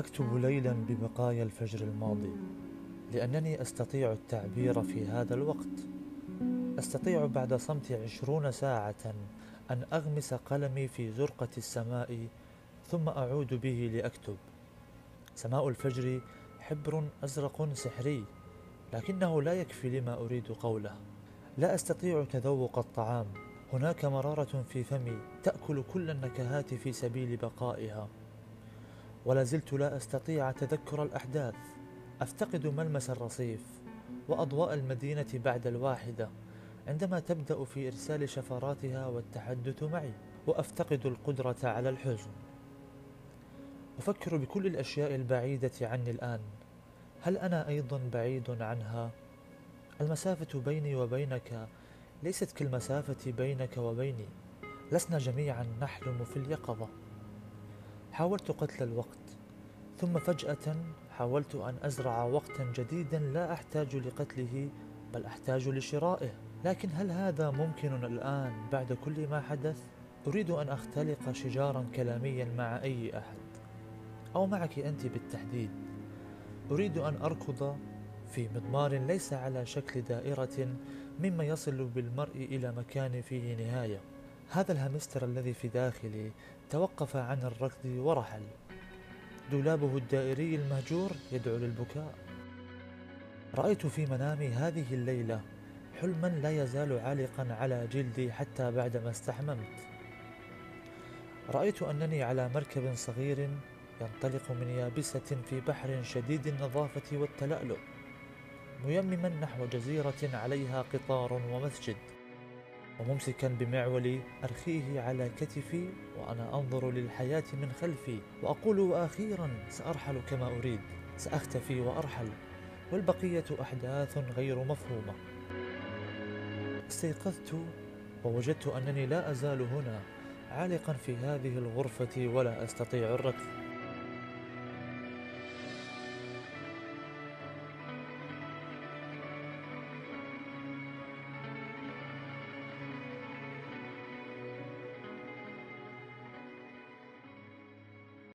أكتب ليلا ببقايا الفجر الماضي لأنني أستطيع التعبير في هذا الوقت. أستطيع بعد صمت عشرون ساعة أن أغمس قلمي في زرقة السماء ثم أعود به لأكتب. سماء الفجر حبر أزرق سحري لكنه لا يكفي لما أريد قوله. لا أستطيع تذوق الطعام هناك مرارة في فمي تأكل كل النكهات في سبيل بقائها. ولا زلت لا أستطيع تذكر الأحداث. أفتقد ملمس الرصيف وأضواء المدينة بعد الواحدة عندما تبدأ في إرسال شفراتها والتحدث معي وأفتقد القدرة على الحزن. أفكر بكل الأشياء البعيدة عني الآن. هل أنا أيضا بعيد عنها؟ المسافة بيني وبينك ليست كالمسافة بينك وبيني. لسنا جميعا نحلم في اليقظة. حاولت قتل الوقت ثم فجأة حاولت أن أزرع وقتا جديدا لا أحتاج لقتله بل أحتاج لشرائه. لكن هل هذا ممكن الآن بعد كل ما حدث؟ أريد أن أختلق شجارا كلاميا مع أي أحد أو معك أنت بالتحديد. أريد أن أركض في مضمار ليس على شكل دائرة مما يصل بالمرء إلى مكان فيه نهاية. هذا الهامستر الذي في داخلي توقف عن الركض ورحل. دولابه الدائري المهجور يدعو للبكاء. رأيت في منامي هذه الليلة حلما لا يزال عالقا على جلدي حتى بعدما استحممت. رأيت أنني على مركب صغير ينطلق من يابسة في بحر شديد النظافة والتلألؤ ميمما نحو جزيرة عليها قطار ومسجد. وممسكا بمعولي أرخيه على كتفي وأنا أنظر للحياة من خلفي وأقول وأخيرا سأرحل كما أريد سأختفي وأرحل والبقية أحداث غير مفهومة. استيقظت ووجدت أنني لا أزال هنا عالقا في هذه الغرفة ولا أستطيع الركض.